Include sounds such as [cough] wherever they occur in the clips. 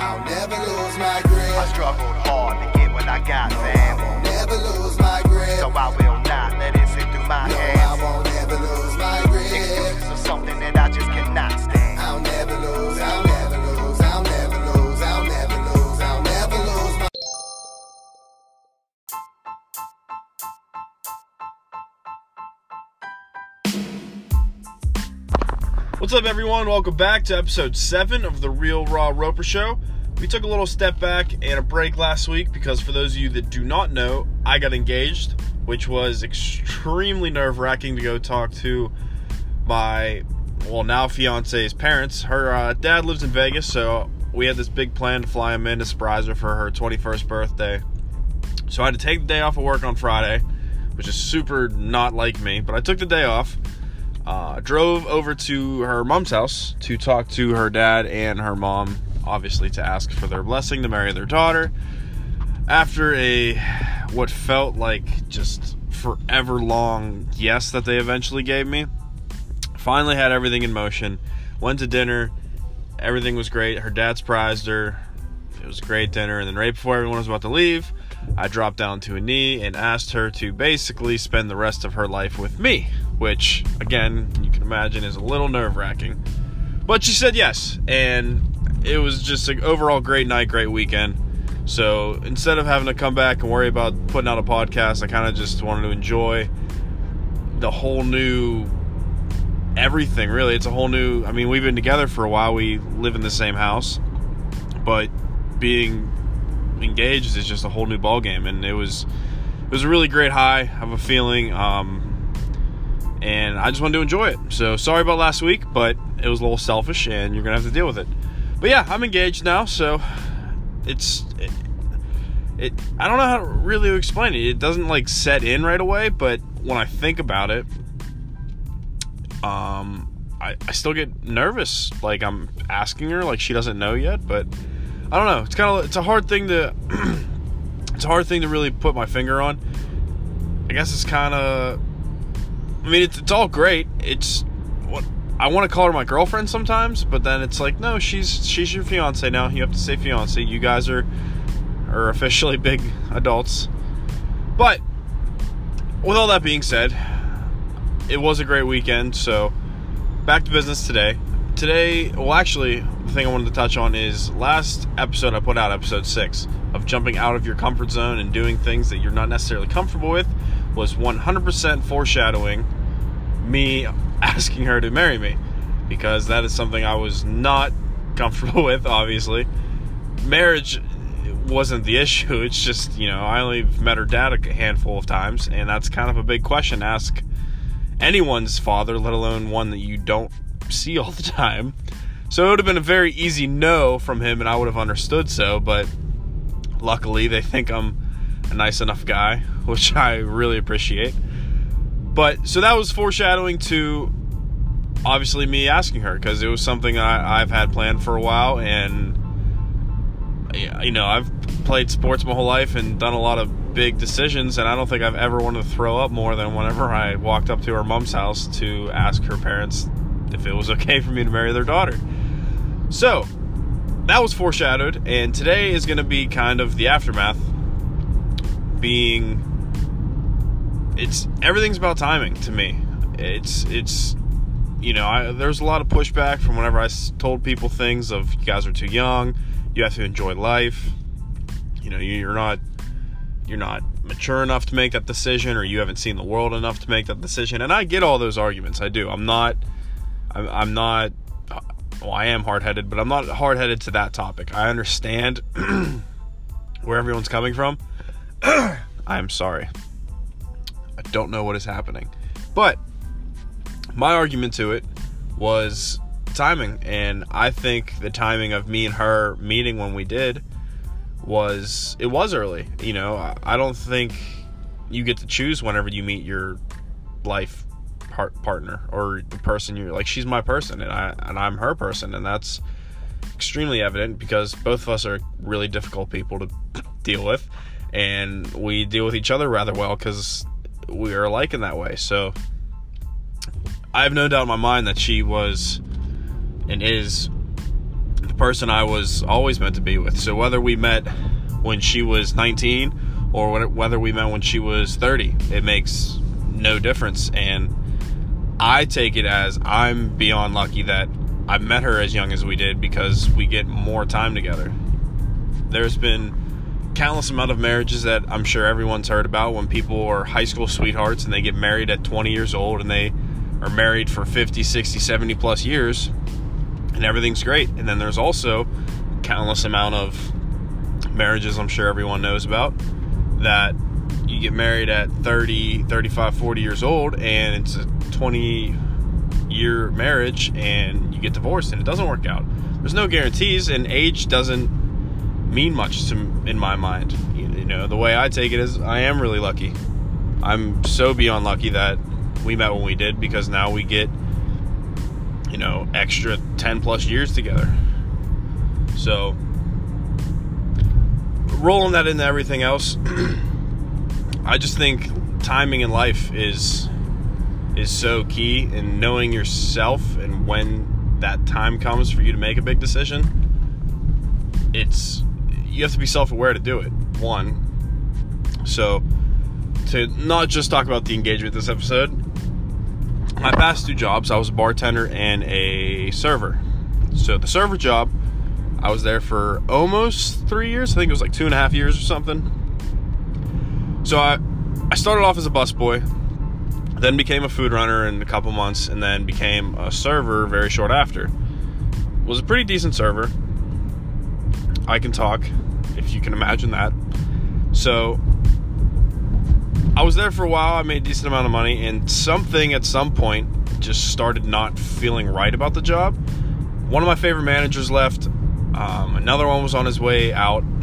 I'll never lose my grip. I struggled hard to get what I got, fam. I won't never lose my grip. So I will not let it slip through my No, I won't ever lose my grip. Excuses of something that I just cannot stand. What's up, everyone? Welcome back to episode 7 of the Real Raw Roper Show. We took a little step back and a break last week because, for those of you that do not know, I got engaged, which was extremely nerve wracking to go talk to my, well, now fiance's parents. Her uh, dad lives in Vegas, so we had this big plan to fly him in to surprise her for her 21st birthday. So I had to take the day off of work on Friday, which is super not like me, but I took the day off uh, drove over to her mom's house to talk to her dad and her mom, obviously to ask for their blessing to marry their daughter. After a what felt like just forever long yes that they eventually gave me, finally had everything in motion. Went to dinner, everything was great. Her dad surprised her. It was a great dinner, and then right before everyone was about to leave, I dropped down to a knee and asked her to basically spend the rest of her life with me, which, again, you can imagine is a little nerve wracking. But she said yes, and it was just an overall great night, great weekend. So instead of having to come back and worry about putting out a podcast, I kind of just wanted to enjoy the whole new everything, really. It's a whole new, I mean, we've been together for a while, we live in the same house, but being engaged is just a whole new ball game and it was it was a really great high I have a feeling um and I just wanted to enjoy it so sorry about last week but it was a little selfish and you're gonna have to deal with it but yeah I'm engaged now so it's it, it I don't know how to really explain it it doesn't like set in right away but when I think about it um I, I still get nervous like I'm asking her like she doesn't know yet but I don't know. It's kind of it's a hard thing to [clears throat] it's a hard thing to really put my finger on. I guess it's kind of I mean it's it's all great. It's what I want to call her my girlfriend sometimes, but then it's like no, she's she's your fiance now. You have to say fiance. You guys are are officially [laughs] big adults. But with all that being said, it was a great weekend, so back to business today. Today, well actually, the thing I wanted to touch on is last episode I put out, episode six, of jumping out of your comfort zone and doing things that you're not necessarily comfortable with, was 100% foreshadowing me asking her to marry me. Because that is something I was not comfortable [laughs] with, obviously. Marriage wasn't the issue, [laughs] it's just, you know, I only met her dad a handful of times, and that's kind of a big question to ask anyone's father, let alone one that you don't see all the time. So it would have been a very easy no from him, and I would have understood so. But luckily, they think I'm a nice enough guy, [laughs] which I really appreciate. But so that was foreshadowing to obviously me asking her because it was something I, I've had planned for a while, and you know I've played sports my whole life and done a lot of big decisions, and I don't think I've ever wanted to throw up more than whenever I walked up to her mom's house to ask her parents if it was [laughs] okay for me to marry their daughter. So, that was foreshadowed, and today is going to be kind of the aftermath. Being, it's everything's about timing to me. It's it's, you know, I, there's a lot of pushback from whenever I told people things of you guys are too young, you have to enjoy life. You know, you're not you're not mature enough to make that decision, or you haven't seen the world enough to make that decision. And I get all those arguments. I do. I'm not. I'm, I'm not. Well, I am hard headed, but I'm not hard headed to that topic. I understand [clears throat] where everyone's coming from. [clears throat] I'm sorry. Don't know what is happening. But my argument to it was timing. And I think the timing of me and her meeting when we did was, it was early. You know, I, I don't think you get to choose whenever you meet your life part, partner or the person you're like she's my person and I and I'm her person and that's extremely evident because both of us are really difficult people to [coughs] deal with and we deal with each other rather well cuz we are alike in that way. So I have no doubt in my mind that she was and is the person I was always meant to be with. So whether we met when she was 19 or whether we met when she was 30, it makes no difference. And I take it as I'm beyond lucky that I met her as young as we did because we get more time together. There's been countless amount of marriages that I'm sure everyone's heard about when people are high school sweethearts and they get married at 20 years old and they are married for 50, 60, 70 plus years and everything's great. And then there's also countless amount of marriages I'm sure everyone knows about that you get married at 30, 35, 40 years old and it's a 20 year marriage and you get divorced and it doesn't work out. There's no guarantees and age doesn't mean much to in my mind. You, know, the way I take it is I am really lucky. I'm so beyond lucky that we met when we did because now we get you know, extra 10 plus years together. So, rolling that into everything else, [clears throat] I just think timing in life is is so key and knowing yourself and when that time comes for you to make a big decision it's you have to be self-aware to do it one so to not just talk about the engagement this episode my past two jobs, I was a bartender and a server. So the server job, I was there for almost three years. I think it was like two and a half years or something. So I, I started off as a busboy, then became a food runner in a couple months, and then became a server very short after. Was a pretty decent server. I can talk, if you can imagine that. So I was there for a while. I made a decent amount of money, and something at some point just started not feeling right about the job. One of my favorite managers left. Um, another one was on his way out, [clears throat]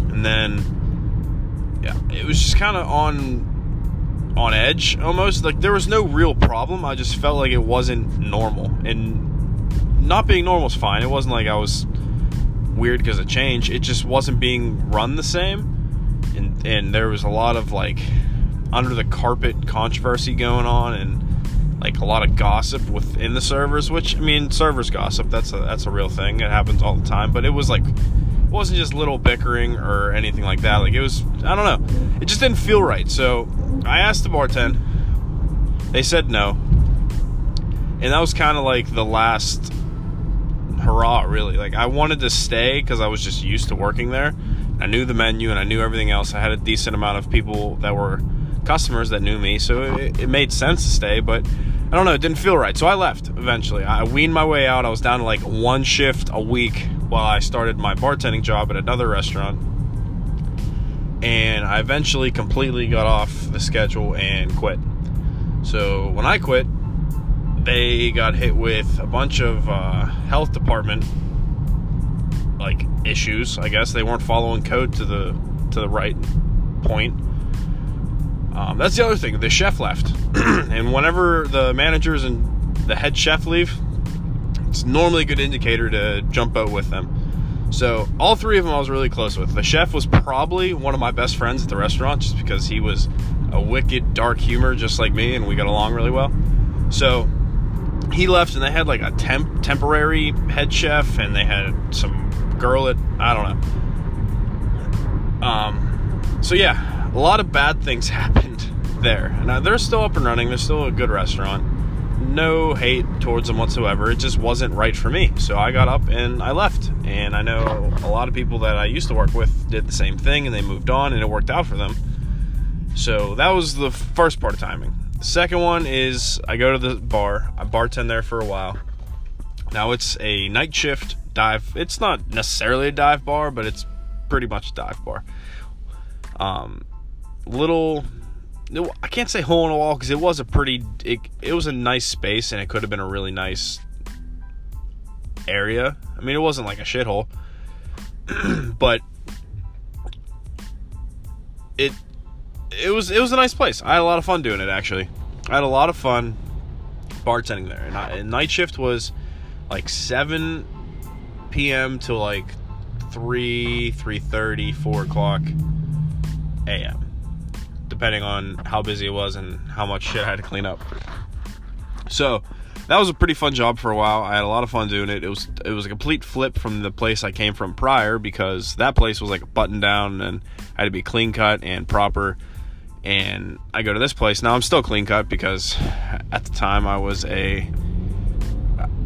and then yeah, it was just kind of on on edge almost. Like there was no real problem. I just felt like it wasn't normal, and not being normal is fine. It wasn't like I was weird because of change. It just wasn't being run the same. And and there was a lot of like under the carpet controversy going on and like a lot of gossip within the servers which i mean servers gossip that's a that's a real thing. It happens all the time. But it was like it wasn't just little bickering or anything like that. Like it was i don't know. It just didn't feel right. So i asked the bartend. They said no. And that was kind of like the last hurrah really like i wanted to stay because i was just used to working there I knew the menu and I knew everything else. I had a decent amount of people that were customers that knew me, so it, it, made sense to stay. But I don't know, it didn't feel right, so I left eventually. I weaned my way out. I was down to like one shift a week while I started my bartending job at another restaurant, and I eventually completely got off the schedule and quit. So when I quit, they got hit with a bunch of uh, health department like issues. I guess they weren't following code to the to the right point. Um, that's the other thing. The chef left, [clears throat] and whenever the managers and the head chef leave, it's normally a good indicator to jump out with them. So all three of them I was really close with. The chef was probably one of my best friends at the restaurant, just because he was a wicked dark humor just like me, and we got along really well. So he left, and they had like a temp temporary head chef, and they had some girl at I don't know. Um, so yeah, a lot of bad things [laughs] happened there. Now they're still up and running. They're still a good restaurant. No hate towards them whatsoever. It just wasn't right for me. So I got up and I left. And I know a lot of people that I used to work with did the same thing and they moved on and it worked out for them. So that was the first part of timing. Second one is I go to the bar. I bartend there for a while. Now it's a night shift dive. It's not necessarily a dive bar, but it's pretty much a dive bar. Um, little, I can't say hole in the wall because it was a pretty, it, it was a nice space and it could have been a really nice area. I mean, it wasn't like a shithole, [clears throat] but it it was it was a nice place. I had a lot of fun doing it actually. I had a lot of fun bartending there. And, I, and night shift was like 7 p.m. to like 3, 3.30, 4 o'clock a.m. Depending on how busy it was and how much shit I had to clean up. So, that was a pretty fun job for a while. I had a lot of fun doing it. It was it was a complete flip from the place I came from prior because that place was like button down and had to be clean cut and proper. And I go to this place now. I'm still clean cut because at the time I was a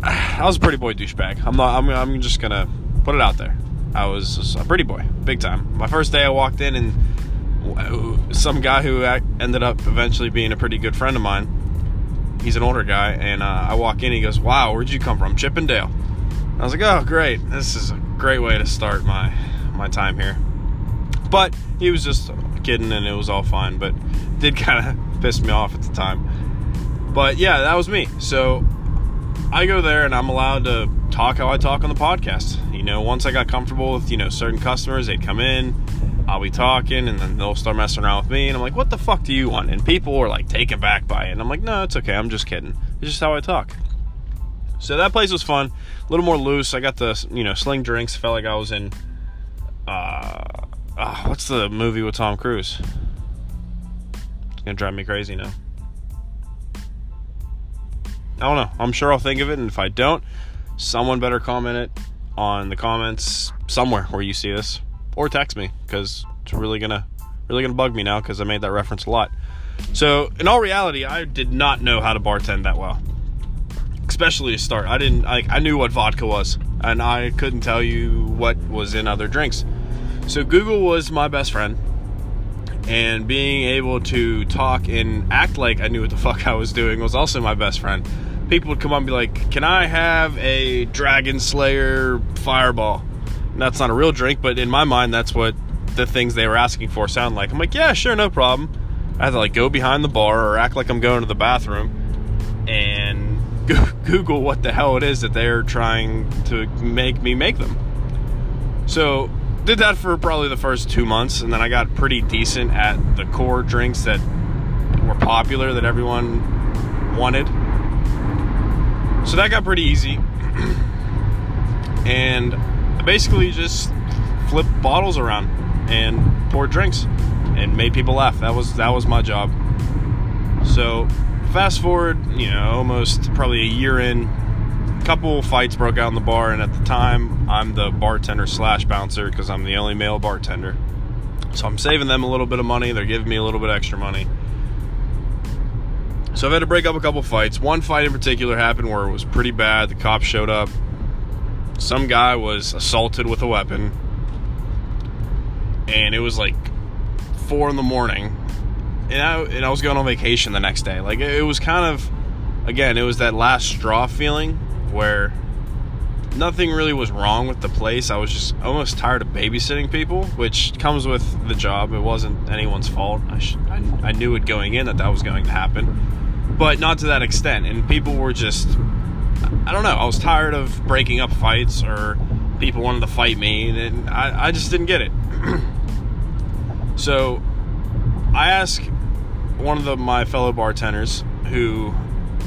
I was a pretty boy douchebag. I'm not. I'm. I'm just gonna put it out there. I was a pretty boy, big time. My first day, I walked in, and some guy who ended up eventually being a pretty good friend of mine. He's an older guy, and uh, I walk in. He goes, "Wow, where'd you come from? Chippendale." I was like, "Oh, great! This is a great way to start my my time here." But he was just kidding, and it was all fine. But did [laughs] kind of piss me off at the time. But yeah, that was me. So I go there and I'm allowed to talk how I talk on the podcast. You know, once I got comfortable with, you know, certain customers, they'd come in, I'll be talking, and then they'll start messing around with me. And I'm like, what the fuck do you want? And people are like taken back by it. And I'm like, no, it's okay. I'm just kidding. It's just how I talk. So that place was fun, a little more loose. I got the, you know, sling drinks. Felt like I was in, uh, uh what's the movie with Tom Cruise? It's gonna drive me crazy now. I don't know. I'm sure I'll think of it, and if I don't, someone better comment it on the comments somewhere where you see this, or text me because it's really gonna really gonna bug me now because I made that reference a lot. So in all reality, I did not know how to bartend that well, especially to start. I didn't. I, I knew what vodka was, and I couldn't tell you what was in other drinks. So Google was my best friend, and being able to talk and act like I knew what the [laughs] fuck I was doing was also my best friend people would come up and be like, "Can I have a Dragon Slayer Fireball?" And that's not a real drink, but in my mind, that's what the things they were asking for sound like. I'm like, "Yeah, sure, no problem." I have to like go behind the bar or act like I'm going to the bathroom and [laughs] Google what the hell it is that they're trying to make me make them. So did that for probably the first two months, and then I got pretty decent at the core drinks that were popular that everyone wanted. So that got pretty easy. [clears throat] and I basically just flipped bottles around and poured drinks and made people laugh. That was that was my job. So fast forward, you know, almost probably a year in, couple fights broke out in the bar, and at the time, I'm the bartender slash bouncer because I'm the only male bartender. So I'm saving them a little bit of money. They're giving me a little bit extra money. So I've had to break up a couple fights. One fight in particular happened where it was pretty bad. The cops showed up. Some guy was assaulted with a weapon. And it was like four in the morning. And I, and I was going on vacation the next day. Like it was kind of, again, it was that last straw feeling where nothing really was wrong with the place. I was just almost tired of babysitting people, which comes with the job. It wasn't anyone's fault. I, sh- I, I knew it going in that that was going to happen but not to that extent. And people were just, I don't know, I was tired of breaking up fights or people wanted to fight me, and I, I just didn't get it. [clears throat] so I asked one of the, my fellow bartenders, who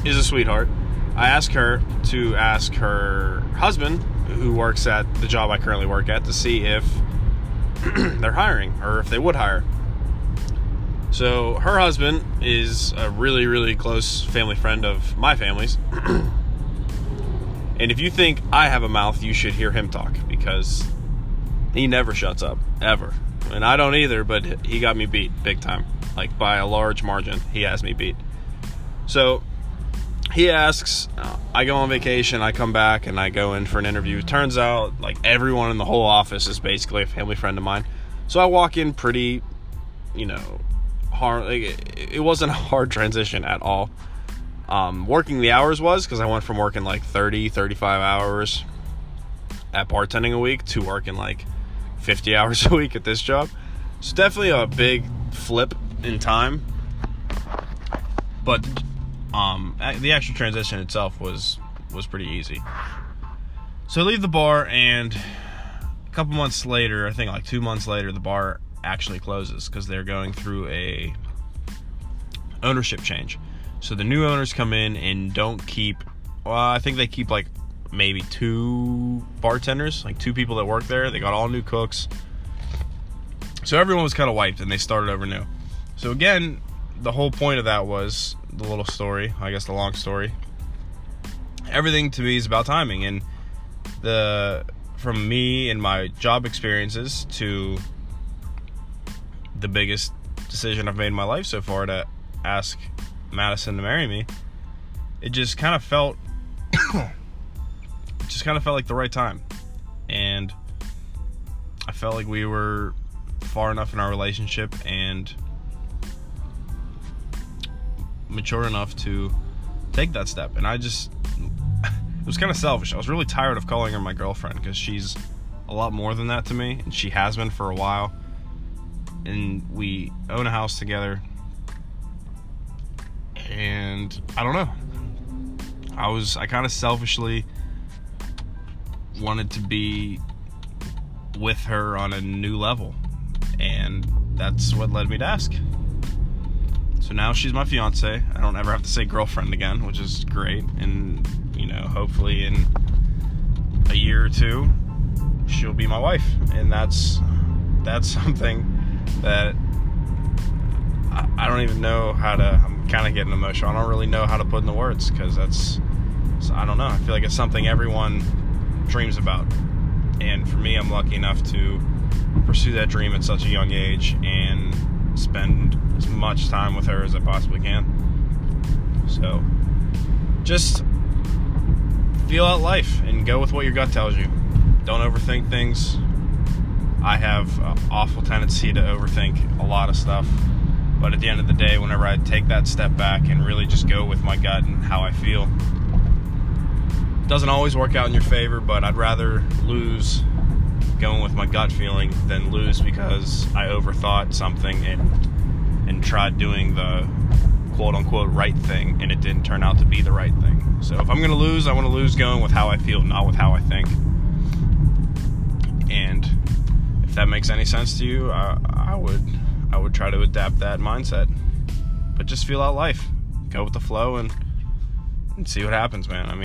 is a sweetheart, I asked her to ask her husband, who works at the job I currently work at, to see if [clears throat] they're hiring or if they would hire. So her husband is a really, really close family friend of my family's. [clears throat] and if you think I have a mouth, you should hear him talk because he never shuts up, ever. And I don't either, but he got me beat big time. Like by a large margin, he has me beat. So he asks, I go on vacation, I come back, and I go in for an interview. Turns out, like, everyone in the whole office is basically a family friend of mine. So I walk in pretty, you know, hard. Like, it, it wasn't a hard transition at all. Um, working the hours was because I went from working like 30, 35 hours at bartending a week to working like 50 [laughs] hours a week at this job. So definitely a big flip in time. But um, the actual transition itself was was pretty easy. So I leave the bar, and a couple months later, I think like two months later, the bar actually closes because they're going through a ownership change. So the new owners come in and don't keep. Well, I think they keep like maybe two bartenders, like two people that work there. They got all new cooks. So everyone was kind of wiped and they started over new. So again, the whole point of that was the little story, I guess the long story, everything to me is about timing and the from me and my job experiences to the biggest decision I've made in my life so far to ask Madison to marry me. It just kind of felt [coughs] just kind of felt like the right time. And I felt like we were far enough in our relationship and mature enough to take that step. And I just, [laughs] it was kind of selfish. I was really tired of calling her my girlfriend because she's a lot more than that to me, and she has been for a while. And we own a house together. And I don't know. I was, I kind of selfishly wanted to be with her on a new level. And that's what led me to ask. So now she's my fiance. I don't ever have to say girlfriend again, which is great. And, you know, hopefully in a year or two, she'll be my wife. And that's that's [laughs] something that I, I don't even know how to I'm kind of getting emotional. I don't really know how to put in the words because that's I don't know. I feel like it's something everyone dreams about. And for me, I'm lucky enough to pursue that dream at such a young age and spend as much time with her as I possibly can. So, just feel out life and go with what your gut tells you. Don't overthink things. I have an awful tendency to overthink a lot of stuff. But at the end of the day, whenever I take that step back and really just go with my gut and how I feel, doesn't always work out in your favor, but I'd rather lose going with my gut feeling than lose because I overthought something and and tried doing the quote unquote right thing and it didn't turn out to be the right thing. So if I'm gonna lose, I want to lose going with how I feel, not with how I think. And if that makes any sense to you, I, I would I would try to adapt that mindset. But just feel out life, go with the flow, and and see what happens, man. I mean.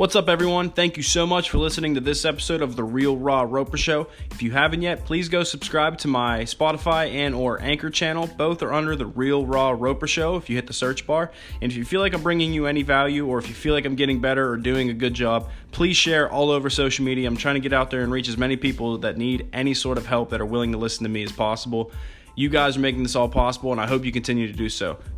What's up, everyone? Thank you so much for listening to this episode of the Real Raw Roper Show. If you haven't yet, please go subscribe to my Spotify and or Anchor channel. Both are under the Real Raw Roper Show. If you hit the search bar, and if you feel like I'm bringing you any value, or if you feel like I'm getting better or doing a good job, please share all over social media. I'm trying to get out there and reach as many people that need any sort of help that are willing to listen to me as possible. You guys are making this all possible, and I hope you continue to do so.